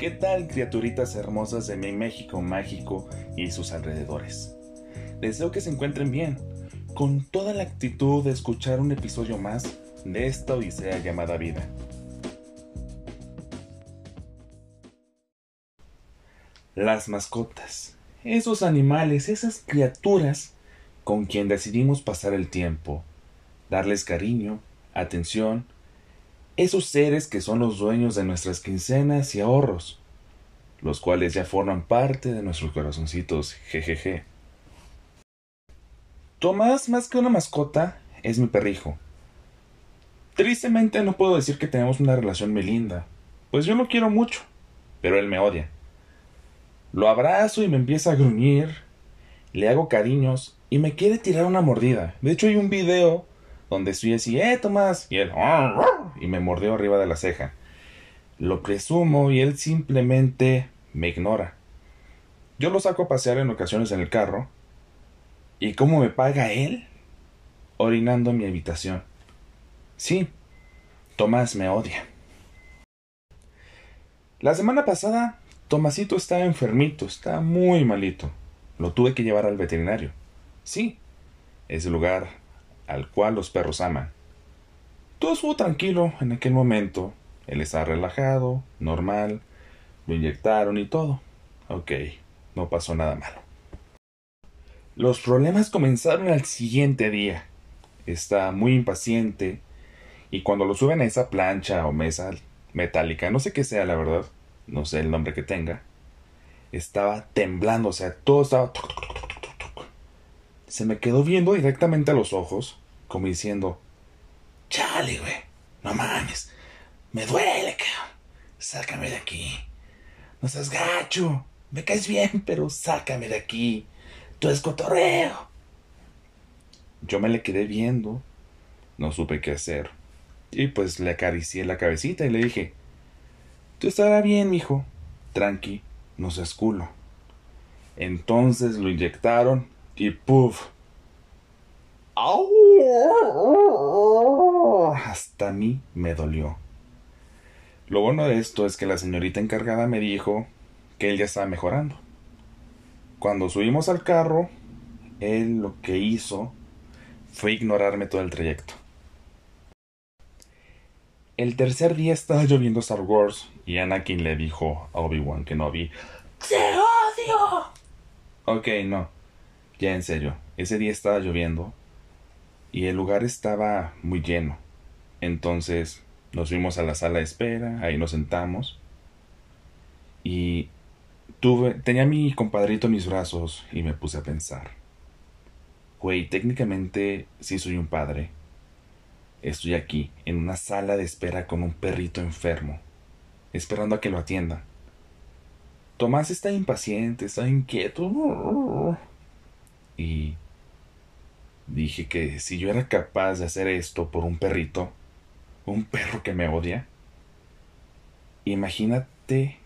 ¿Qué tal criaturitas hermosas de mi México mágico y sus alrededores? Deseo que se encuentren bien, con toda la actitud de escuchar un episodio más de esta odisea llamada vida. Las mascotas, esos animales, esas criaturas con quien decidimos pasar el tiempo, darles cariño, atención, esos seres que son los dueños de nuestras quincenas y ahorros, los cuales ya forman parte de nuestros corazoncitos, jejeje. Tomás, más que una mascota, es mi perrijo. Tristemente no puedo decir que tenemos una relación muy linda, pues yo lo quiero mucho, pero él me odia. Lo abrazo y me empieza a gruñir, le hago cariños y me quiere tirar una mordida. De hecho hay un video donde estoy así, eh, Tomás, y él, y me mordió arriba de la ceja. Lo presumo y él simplemente me ignora. Yo lo saco a pasear en ocasiones en el carro. ¿Y cómo me paga él? Orinando en mi habitación. Sí, Tomás me odia. La semana pasada, Tomasito estaba enfermito, está muy malito. Lo tuve que llevar al veterinario. Sí, es el lugar al cual los perros aman. Todo estuvo tranquilo en aquel momento. Él estaba relajado, normal, lo inyectaron y todo. Ok, no pasó nada malo. Los problemas comenzaron al siguiente día. Está muy impaciente y cuando lo suben a esa plancha o mesa metálica, no sé qué sea la verdad, no sé el nombre que tenga, estaba temblando, o sea, todo estaba... Se me quedó viendo directamente a los ojos, como diciendo, chale, güey, no mames, me duele, cabrón, sácame de aquí. No seas gacho. Me caes bien, pero sácame de aquí. Tú es cotorreo. Yo me le quedé viendo. No supe qué hacer. Y pues le acaricié la cabecita y le dije: Tú estará bien, mijo. Tranqui, no seas culo. Entonces lo inyectaron y Hasta a mí me dolió. Lo bueno de esto es que la señorita encargada me dijo que él ya estaba mejorando. Cuando subimos al carro, él lo que hizo fue ignorarme todo el trayecto. El tercer día estaba lloviendo Star Wars y Anakin le dijo a Obi-Wan que no vi. ¡Te odio! Ok, no. Ya en serio. Ese día estaba lloviendo y el lugar estaba muy lleno. Entonces nos fuimos a la sala de espera, ahí nos sentamos. Y tuve, tenía a mi compadrito en mis brazos y me puse a pensar. Güey, técnicamente sí soy un padre. Estoy aquí, en una sala de espera con un perrito enfermo, esperando a que lo atienda. Tomás está impaciente, está inquieto. Y dije que si yo era capaz de hacer esto por un perrito, un perro que me odia. Imagínate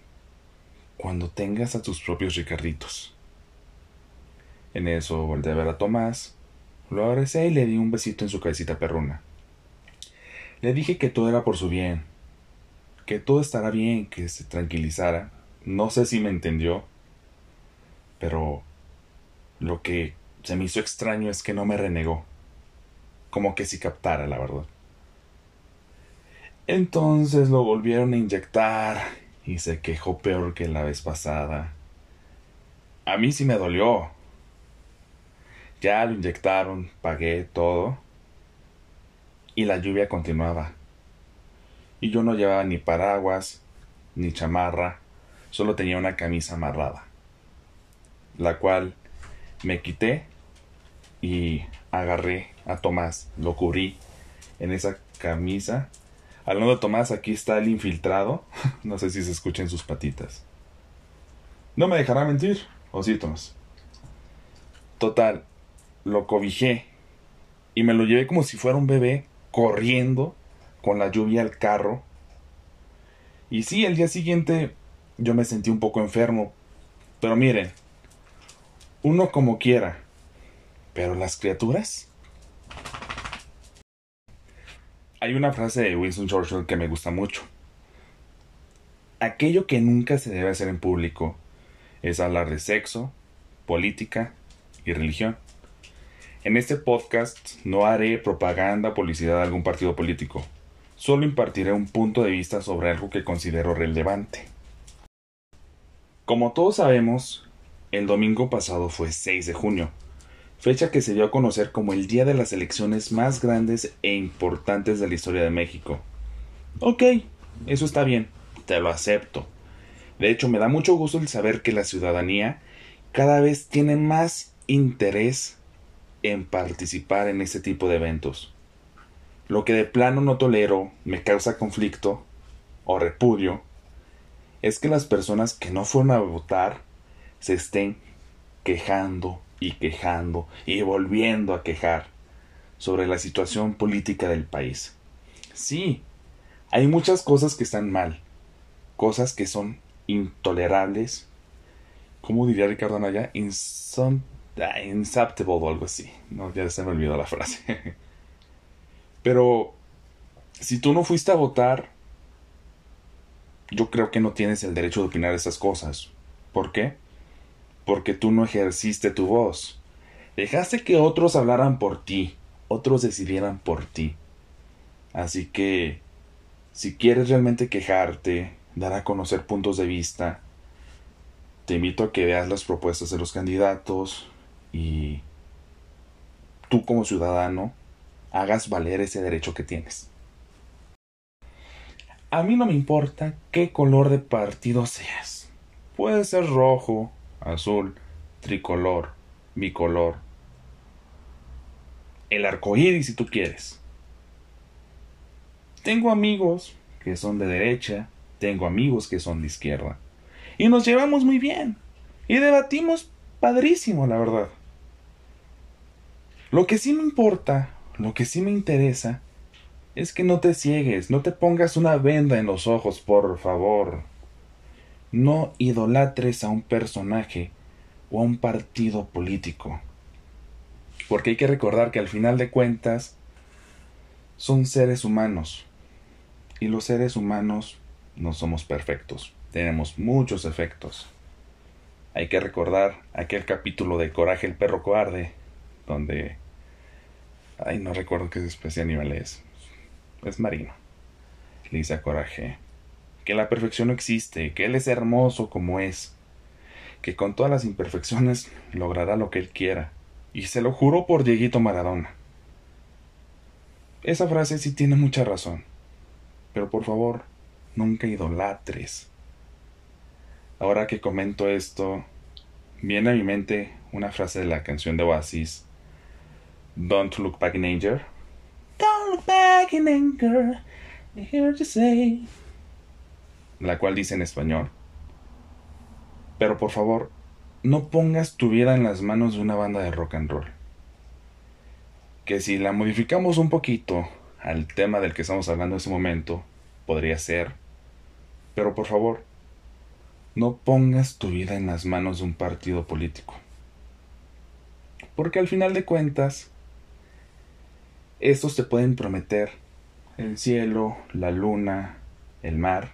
cuando tengas a tus propios Ricarditos. En eso volteé a ver a Tomás, lo abracé y le di un besito en su cabecita perruna. Le dije que todo era por su bien, que todo estará bien, que se tranquilizara. No sé si me entendió, pero lo que se me hizo extraño es que no me renegó, como que si captara la verdad. Entonces lo volvieron a inyectar y se quejó peor que la vez pasada. A mí sí me dolió. Ya lo inyectaron, pagué todo. Y la lluvia continuaba. Y yo no llevaba ni paraguas, ni chamarra, solo tenía una camisa amarrada, la cual me quité y agarré a Tomás, lo cubrí en esa camisa Hablando de Tomás, aquí está el infiltrado. no sé si se escuchen sus patitas. No me dejará mentir. ¿O sí, Tomás? Total, lo cobijé y me lo llevé como si fuera un bebé corriendo con la lluvia al carro. Y sí, el día siguiente yo me sentí un poco enfermo. Pero miren, uno como quiera. Pero las criaturas hay una frase de Winston Churchill que me gusta mucho. aquello que nunca se debe hacer en público es hablar de sexo, política y religión. En este podcast no haré propaganda o publicidad de algún partido político. Solo impartiré un punto de vista sobre algo que considero relevante. Como todos sabemos, el domingo pasado fue 6 de junio, fecha que se dio a conocer como el día de las elecciones más grandes e importantes de la historia de México. Ok, eso está bien, te lo acepto. De hecho, me da mucho gusto el saber que la ciudadanía cada vez tiene más interés en participar en este tipo de eventos. Lo que de plano no tolero, me causa conflicto o repudio, es que las personas que no fueron a votar se estén quejando y quejando y volviendo a quejar sobre la situación política del país. Sí, hay muchas cosas que están mal, cosas que son intolerables. ¿Cómo diría Ricardo Anaya? Ah, insaptable o algo así. No, ya se me olvidó la frase. Pero si tú no fuiste a votar, yo creo que no tienes el derecho de opinar esas cosas. ¿Por qué? Porque tú no ejerciste tu voz. Dejaste que otros hablaran por ti, otros decidieran por ti. Así que, si quieres realmente quejarte, dar a conocer puntos de vista, te invito a que veas las propuestas de los candidatos, y tú como ciudadano hagas valer ese derecho que tienes. A mí no me importa qué color de partido seas. Puede ser rojo, azul, tricolor, bicolor, el arco iris si tú quieres. Tengo amigos que son de derecha, tengo amigos que son de izquierda. Y nos llevamos muy bien. Y debatimos padrísimo, la verdad. Lo que sí me importa, lo que sí me interesa, es que no te ciegues, no te pongas una venda en los ojos, por favor. No idolatres a un personaje o a un partido político. Porque hay que recordar que al final de cuentas son seres humanos. Y los seres humanos no somos perfectos. Tenemos muchos efectos. Hay que recordar aquel capítulo de Coraje el perro cobarde, donde Ay, no recuerdo qué especie animal es. Es marino. Le dice a Coraje que la perfección no existe, que él es hermoso como es, que con todas las imperfecciones logrará lo que él quiera. Y se lo juro por Dieguito Maradona. Esa frase sí tiene mucha razón. Pero por favor, nunca idolatres. Ahora que comento esto, viene a mi mente una frase de la canción de Oasis Don't Look Back in Anger. Don't look back in anger. Here to say. La cual dice en español. Pero por favor, no pongas tu vida en las manos de una banda de rock and roll. Que si la modificamos un poquito al tema del que estamos hablando en este momento, podría ser. Pero por favor, no pongas tu vida en las manos de un partido político. Porque al final de cuentas, estos te pueden prometer el cielo, la luna, el mar.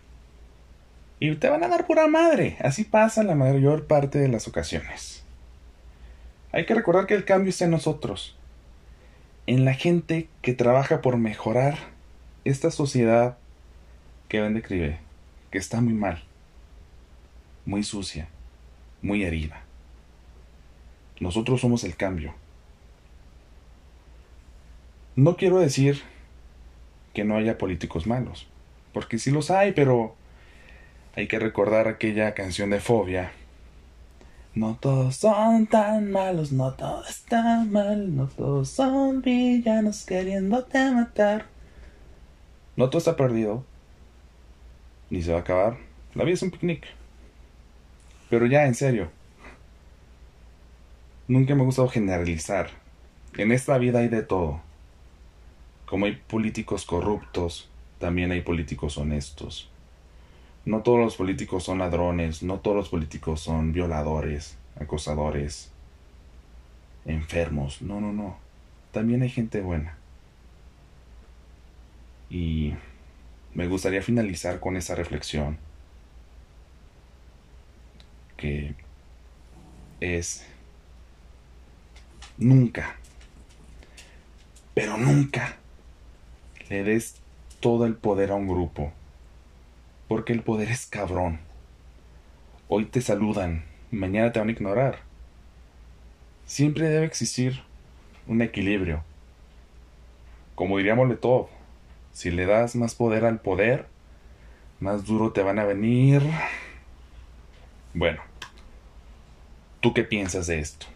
Y te van a dar pura madre. Así pasa la mayor parte de las ocasiones. Hay que recordar que el cambio está en nosotros. En la gente que trabaja por mejorar esta sociedad que Ben describe, que está muy mal, muy sucia, muy herida. Nosotros somos el cambio. No quiero decir que no haya políticos malos, porque sí los hay, pero hay que recordar aquella canción de Fobia. No todos son tan malos, no todo está mal, no todos son villanos queriéndote matar. No todo está perdido, ni se va a acabar. La vida es un picnic. Pero ya, en serio. Nunca me ha gustado generalizar. En esta vida hay de todo. Como hay políticos corruptos, también hay políticos honestos. No todos los políticos son ladrones, no todos los políticos son violadores, acosadores, enfermos. No, no, no. También hay gente buena. Y me gustaría finalizar con esa reflexión que es nunca, pero nunca le des todo el poder a un grupo, porque el poder es cabrón. Hoy te saludan, mañana te van a ignorar. Siempre debe existir un equilibrio. Como diríamos todo, si le das más poder al poder, más duro te van a venir. Bueno, ¿tú qué piensas de esto?